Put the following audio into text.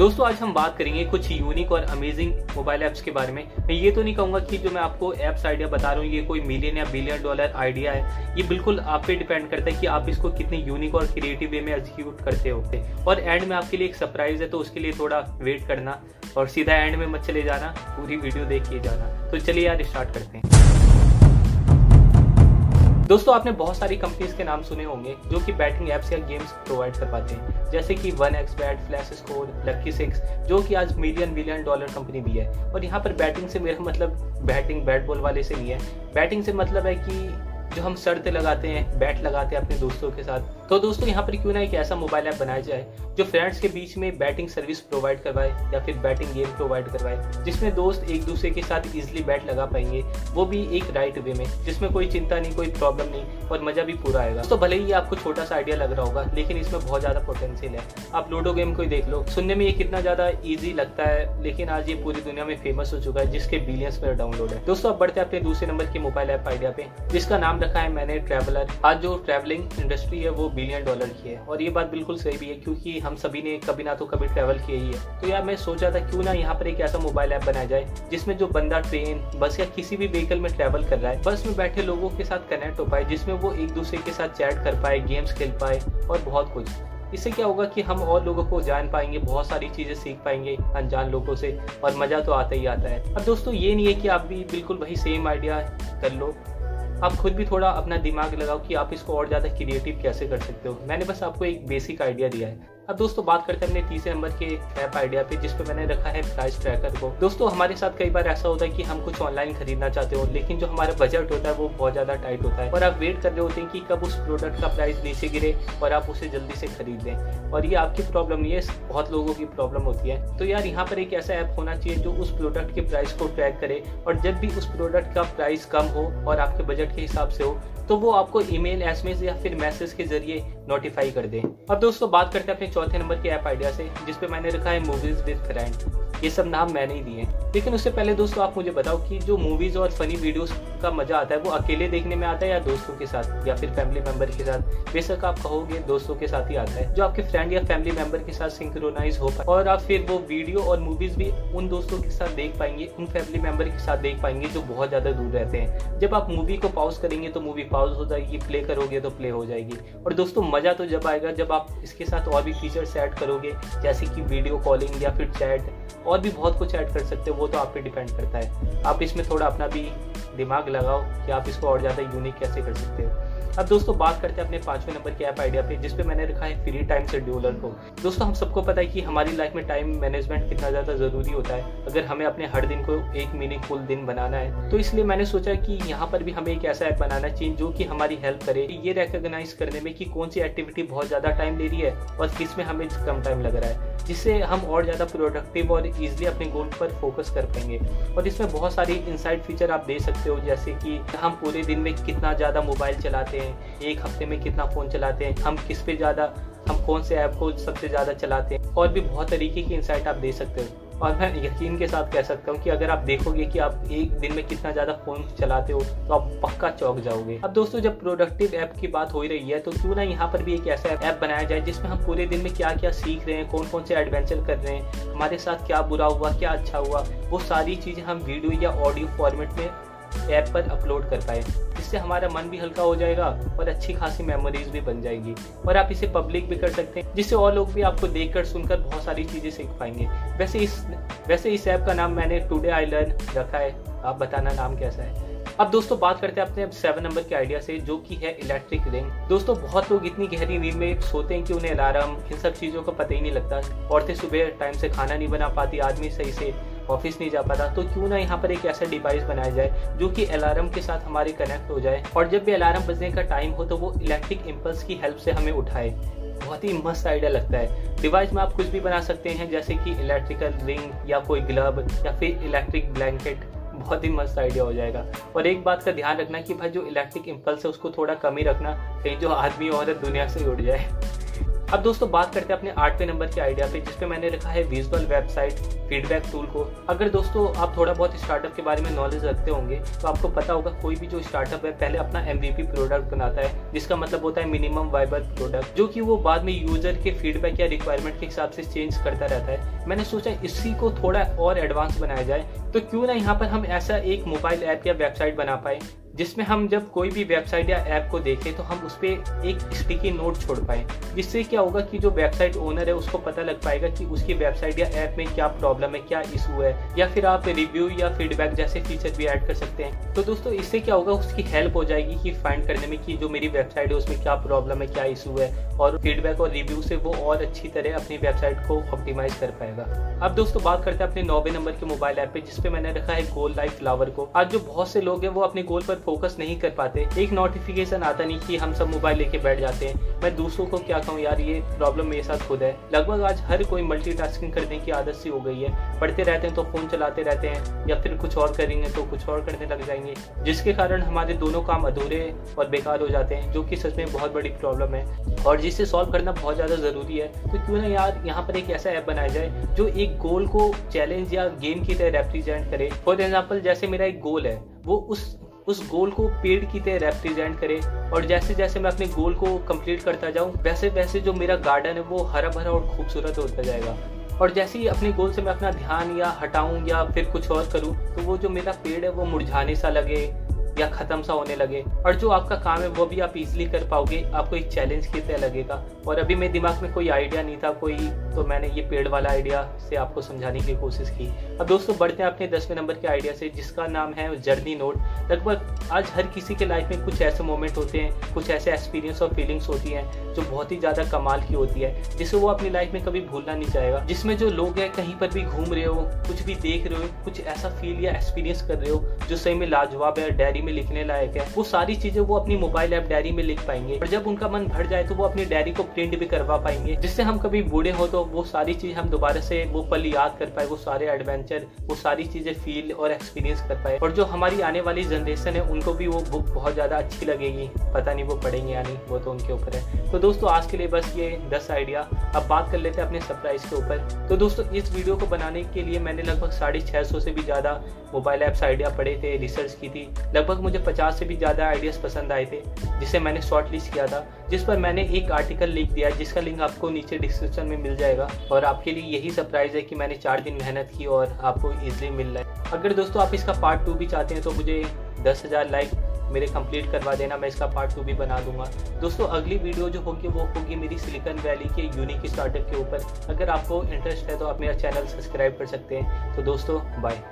दोस्तों, आज हम बात करेंगे कुछ यूनिक और अमेजिंग मोबाइल ऐप्स के बारे में। मैं ये तो नहीं कहूँगा कि जो मैं आपको ऐप्स आइडिया बता रहा हूँ, ये कोई मिलियन या बिलियन डॉलर आइडिया है। ये बिल्कुल आप पे डिपेंड करता है कि आप इसको कितने यूनिक और क्रिएटिव वे में एग्जीक्यूट करते हो और एंड में आपके लिए एक सरप्राइज़ है तो उसके लिए थोड़ा वेट करना और सीधा एंड में मत चले जाना, पूरी वीडियो देखिए जाना। तो चलिए यार स्टार्ट करते हैं। दोस्तों, आपने बहुत सारी कंपनीज़ के नाम सुने होंगे जो कि बैटिंग ऐप्स या गेम्स प्रोवाइड कर पाते हैं। जैसे कि one X bet flash score lucky six जो कि आज मिलियन बिलियन डॉलर कंपनी भी है। और यहाँ पर बैटिंग से मेरा मतलब बैटिंग बैट बॉल वाले से नहीं है। बैटिंग से मतलब है कि जो हम शर्त लगाते हैं बैट लगाते हैं अपने दोस्तों के साथ। तो दोस्तों, यहाँ पर क्यों ना एक ऐसा मोबाइल ऐप बनाया जाए जो फ्रेंड्स के बीच में बैटिंग सर्विस प्रोवाइड करवाए या फिर बैटिंग गेम प्रोवाइड करवाए, जिसमें दोस्त एक दूसरे के साथ इजिली बैट लगा पाएँगे। वो भी एक राइट वे में, जिसमें कोई चिंता नहीं, कोई प्रॉब्लम नहीं और मज़ा भी पूरा आएगा। तो भले ही आपको छोटा सा आइडिया लग रहा होगा, लेकिन इसमें बहुत ज़्यादा पोटेंशियल है। आप लूडो गेम को देख लो, सुनने में ये कितना ज़्यादा ईजी लगता है, लेकिन आज ये पूरी दुनिया में फ़ेमस हो चुका है, जिसके बिलियंस में डाउनलोड है। दोस्तों, अब बढ़ते अपने दूसरे नंबर के मोबाइल ऐप आइडिया पे, जिसका नाम रखा है मैंने ट्रेवलर आज जो ट्रेवलिंग इंडस्ट्री है, वो बिलियन डॉलर की है। और ये बात बिल्कुल सही भी है, क्योंकि हम सभी ने कभी ना तो कभी ट्रैवल किया ही है। तो यार मैं सोचा था, क्यों ना यहाँ पर एक ऐसा मोबाइल ऐप बनाया जाए, जिसमें जो बंदा ट्रेन बस या किसी भी व्हीकल में ट्रैवल कर रहा है, बस में बैठे लोगों के साथ कनेक्ट हो पाए, जिसमें वो एक दूसरे के साथ चैट कर पाए गेम्स खेल पाए, और बहुत कुछ। इससे क्या होगा कि हम और लोगों को जान पाएँगे, बहुत सारी चीज़ें सीख पाएँगे अनजान लोगों से, और मज़ा तो आता ही आता है। अब दोस्तों, ये नहीं है कि आप भी बिल्कुल वही सेम आइडिया कर लो। आप खुद भी थोड़ा अपना दिमाग लगाओ कि आप इसको और ज़्यादा क्रिएटिव कैसे कर सकते हो। मैंने बस आपको एक बेसिक आइडिया दिया है। अब दोस्तों, बात करते हैं अपने तीसरे नंबर के ऐप आइडिया पे जिसपे मैंने रखा है प्राइस ट्रैकर को। दोस्तों, हमारे साथ कई बार ऐसा होता है कि हम कुछ ऑनलाइन खरीदना चाहते हो, लेकिन जो हमारा बजट होता है वो बहुत ज़्यादा टाइट होता है। और आप वेट कर रहे होते हैं कि कब उस प्रोडक्ट का प्राइस नीचे गिरे और आप उसे जल्दी से खरीद लें। और ये आपकी प्रॉब्लम नहीं है, बहुत लोगों की प्रॉब्लम होती है। तो यार, यहाँ पर एक ऐसा ऐप होना चाहिए जो उस प्रोडक्ट के प्राइस को ट्रैक करे और जब भी उस प्रोडक्ट का प्राइस कम हो और आपके बजट के हिसाब से हो तो वो आपको ईमेल एसएमएस या फिर मैसेज के ज़रिए नोटिफाई कर दे। अब दोस्तों, बात करते हैं अपने चौथे नंबर की ऐप आइडिया से जिसपे मैंने रखा है मूवीज़ विद फ्रेंड ये सब नाम मैंने ही दिए लेकिन उससे पहले दोस्तों आप मुझे बताओ कि जो मूवीज़ और फनी वीडियोस का मज़ा आता है, वो अकेले देखने में आता है या दोस्तों के साथ, या फिर फैमिली मेंबर के साथ? बेशक आप कहोगे दोस्तों के साथ ही आता है। जो आपके फ्रेंड या फैमिली मेंबर के साथ सिंक्रोनाइज हो पाए, और आप फिर वो वीडियो और मूवीज़ भी उन दोस्तों के साथ देख पाएँगे, उन फैमिली मेंबर के साथ देख पाएँगे जो बहुत ज़्यादा दूर रहते हैं। जब आप मूवी को पॉज करेंगे तो मूवी पॉज हो जाएगी प्ले करोगे तो प्ले हो जाएगी। और दोस्तों, मज़ा तो जब आएगा जब आप इसके साथ और भी फीचर्स ऐड करोगे, जैसे कि वीडियो कॉलिंग या फिर चैट और भी बहुत कुछ ऐड कर सकते हो, वो तो आप पे डिपेंड करता है। आप इसमें थोड़ा अपना भी दिमाग लगाओ कि आप इसको और ज़्यादा यूनिक कैसे कर सकते हो। अब दोस्तों, बात करते हैं अपने पाँचवें नंबर के ऐप आइडिया पे जिसपे मैंने रखा है फ्री टाइम शेड्यूलर को। दोस्तों, हम सबको पता है कि हमारी लाइफ में टाइम मैनेजमेंट कितना ज़्यादा ज़रूरी होता है। अगर हमें अपने हर दिन को एक मीनिंगफुल दिन बनाना है तो इसलिए मैंने सोचा कि यहाँ पर भी हमें एक ऐसा ऐप बनाना चाहिए जो कि हमारी हेल्प करे। ये रिकॉग्नाइज करने में कि कौन सी एक्टिविटी बहुत ज़्यादा टाइम ले रही है और किसमें हमें कम टाइम लग रहा है। जिससे हम और ज़्यादा प्रोडक्टिव और इजिली अपने गोल पर फोकस कर पाएँगे। और इसमें बहुत सारी इनसाइड फीचर आप दे सकते हो, जैसे कि हम पूरे दिन में कितना ज़्यादा मोबाइल चलाते हैं, एक हफ़्ते में कितना फ़ोन चलाते हैं, हम किस पे ज़्यादा, हम कौन से ऐप को सबसे ज़्यादा चलाते हैं, और भी बहुत तरीके की इंसाइट आप दे सकते हो। और मैं यकीन के साथ कह सकता हूँ कि अगर आप देखोगे कि आप एक दिन में कितना ज़्यादा फ़ोन चलाते हो तो आप पक्का चौक जाओगे। अब दोस्तों, जब प्रोडक्टिव ऐप की बात हो रही है तो क्यों ना यहाँ पर भी एक ऐसा ऐप बनाया जाए जिसमें हम पूरे दिन में क्या क्या सीख रहे हैं कौन कौन से एडवेंचर कर रहे हैं, हमारे साथ क्या बुरा हुआ, क्या अच्छा हुआ, वो सारी चीज़ें हम वीडियो या ऑडियो फॉर्मेट में ऐप पर अपलोड कर पाए, जिससे हमारा मन भी हल्का हो जाएगा और अच्छी खासी मेमोरीज भी बन जाएगी। और आप इसे पब्लिक भी कर सकते हैं, जिससे और लोग भी आपको देखकर सुनकर बहुत सारी चीज़ें सीख पाएँगे। वैसे इस वैसे इस ऐप का नाम मैंने टुडे आई लर्न रखा है। आप बताना नाम कैसा है? अब दोस्तों, बात करते हैं अपने अब सेवन नंबर के आइडिया से, जो कि है इलेक्ट्रिक रिंग दोस्तों, बहुत लोग इतनी गहरी नींद में सोते हैं कि उन्हें अलार्म इन सब चीज़ों का पता ही नहीं लगता। औरतें सुबह टाइम से खाना नहीं बना पाती, आदमी सही से ऑफ़िस नहीं जा पाता तो क्यों ना यहाँ पर एक ऐसा डिवाइस बनाया जाए जो कि अलार्म के साथ हमारे कनेक्ट हो जाए। और जब भी अलार्म बजने का टाइम हो तो वो इलेक्ट्रिक इम्पल्स की हेल्प से हमें उठाए। बहुत ही मस्त आइडिया लगता है। डिवाइस में आप कुछ भी बना सकते हैं, जैसे कि इलेक्ट्रिकल रिंग या कोई ग्लव या फिर इलेक्ट्रिक ब्लैंकेट बहुत ही मस्त आइडिया हो जाएगा। और एक बात का ध्यान रखना कि भाई जो इलेक्ट्रिक इम्पल्स है उसको थोड़ा कम ही रखना, कहीं जो आदमी औरत दुनिया से उड़ जाए। अब दोस्तों, बात करते हैं अपने आठवें नंबर के आइडिया पे जिसपे मैंने रखा है विजुअल वेबसाइट फीडबैक टूल को। अगर दोस्तों, आप थोड़ा बहुत स्टार्टअप के बारे में नॉलेज रखते होंगे तो आपको पता होगा कोई भी जो स्टार्टअप है, पहले अपना एम प्रोडक्ट बनाता है, जिसका मतलब होता है मिनिमम वाइबल प्रोडक्ट जो कि वो बाद में यूज़र के फीडबैक या रिक्वायरमेंट के हिसाब से चेंज करता रहता है। मैंने सोचा इसी को थोड़ा और एडवांस बनाया जाए तो क्यों ना यहाँ पर हम ऐसा एक मोबाइल ऐप या वेबसाइट बना पाए, जिसमें हम जब कोई भी वेबसाइट या ऐप को देखें तो हम उस पर एक स्टिकी नोट छोड़ पाए। जिससे क्या होगा कि जो वेबसाइट ओनर है, उसको पता लग पाएगा कि उसकी वेबसाइट या ऐप में क्या प्रॉब्लम है, क्या इशू है, या फिर आप रिव्यू या फीडबैक जैसे फीचर भी ऐड कर सकते हैं। तो दोस्तों, इससे क्या होगा, उसकी हेल्प हो जाएगी कि फाइंड करने में कि जो मेरी वेबसाइट है, उसमें क्या प्रॉब्लम है, क्या इशू है, और फीडबैक और रिव्यू से वो और अच्छी तरह अपनी वेबसाइट को ऑप्टिमाइज कर पाएगा। अब दोस्तों, बात करते हैं अपने नौवे नंबर के मोबाइल ऐप पे जिसपे मैंने रखा है गोल लाइफ फ्लावर को। आज जो बहुत से लोग हैं, वो अपने गोल पर फोकस नहीं कर पाते। एक नोटिफिकेशन आता नहीं कि हम सब मोबाइल लेके बैठ जाते हैं। मैं दूसरों को क्या कहूँ, यार, ये प्रॉब्लम मेरे साथ खुद है। लगभग आज हर कोई मल्टीटास्किंग करने की आदत सी हो गई है। पढ़ते रहते हैं तो फ़ोन चलाते रहते हैं, या फिर कुछ और करेंगे तो कुछ और करने लग जाएँगे। जिसके कारण हमारे दोनों काम अधूरे और बेकार हो जाते हैं, जो कि सच में बहुत बड़ी प्रॉब्लम है। और जिसे सॉल्व करना बहुत ज़्यादा ज़रूरी है। तो क्यों ना यार, यहाँ पर एक ऐसा ऐप बनाया जाए, जो एक गोल को चैलेंज या गेम की तरह रेप्रेजेंट करे। फॉर एग्ज़ाम्पल जैसे मेरा एक गोल है, वो उस उस गोल को पेड़ की तरह रिप्रेजेंट करे और जैसे जैसे मैं अपने गोल को कंप्लीट करता जाऊँ, वैसे वैसे जो मेरा गार्डन है, वो हरा भरा और खूबसूरत होता जाएगा। और जैसे ही अपने गोल से मैं अपना ध्यान या हटाऊं या फिर कुछ और करूँ तो वो जो मेरा पेड़ है, वो मुरझाने सा लगे या खत्म सा होने लगे। और जो आपका काम है, वो भी आप इजिली कर पाओगे। आपको एक चैलेंज की तरह लगेगा। और अभी मेरे दिमाग में कोई आइडिया नहीं था, कोई तो मैंने ये पेड़ वाला आइडिया से आपको समझाने की कोशिश की। अब दोस्तों, बढ़ते हैं अपने दसवें नंबर के आइडिया से, जिसका नाम है जर्नी नोट लगभग आज हर किसी के लाइफ में कुछ ऐसे मोमेंट होते हैं, कुछ ऐसे एक्सपीरियंस और फीलिंग्स होती हैं, जो बहुत ही ज़्यादा कमाल की होती है, जिसे वो अपनी लाइफ में कभी भूलना नहीं चाहेगा। जिसमें जो लोग हैं, कहीं पर भी घूम रहे हो, कुछ भी देख रहे हो, कुछ ऐसा फील या एक्सपीरियंस कर रहे हो, जो सही में लाजवाब है डायरी में लिखने लायक है। वो सारी चीज़ें वो अपनी मोबाइल ऐप डायरी में लिख पाएँगे। और जब उनका मन भर जाए तो वो अपनी डायरी को प्रिंट भी करवा पाएँगे, जिससे हम कभी बूढ़े हो तो वो सारी चीज़ हम दोबारा से वो पल याद कर पाए, वो सारे एडवेंचर वो सारी चीज़ें फील और एक्सपीरियंस कर पाए। और जो हमारी आने वाली जनरेशन है, उनको भी वो बुक बहुत ज़्यादा अच्छी लगेगी। पता नहीं वो पढ़ेंगे या नहीं, वो तो उनके ऊपर है। तो दोस्तों, आज के लिए बस ये दस आइडिया अब बात कर लेते हैं अपने सरप्राइज़ के ऊपर। तो दोस्तों, इस वीडियो को बनाने के लिए मैंने लगभग साढ़े छह सौ से भी ज़्यादा मोबाइल ऐप्स आइडिया पढ़े थे रिसर्च की थी। लगभग मुझे पचास से भी ज़्यादा आइडियाज़ पसंद आए थे, जिसे मैंने शॉर्ट लिस्ट किया था, जिस पर मैंने एक आर्टिकल लिख दिया, जिसका लिंक आपको नीचे डिस्क्रिप्शन में मिल जाएगा। और आपके लिए यही सरप्राइज़ है कि मैंने चार दिन मेहनत की और आपको ईजिली मिल रहा है। अगर दोस्तों आप इसका पार्ट टू भी चाहते हैं तो मुझे दस हज़ार लाइक मेरे कंप्लीट करवा देना, मैं इसका पार्ट टू भी बना दूँगा। दोस्तों, अगली वीडियो जो होगी, वो होगी मेरी सिलिकन वैली के यूनिक स्टार्टअप के ऊपर। अगर आपको इंटरेस्ट है तो आप मेरा चैनल सब्सक्राइब कर सकते हैं। तो दोस्तों बाय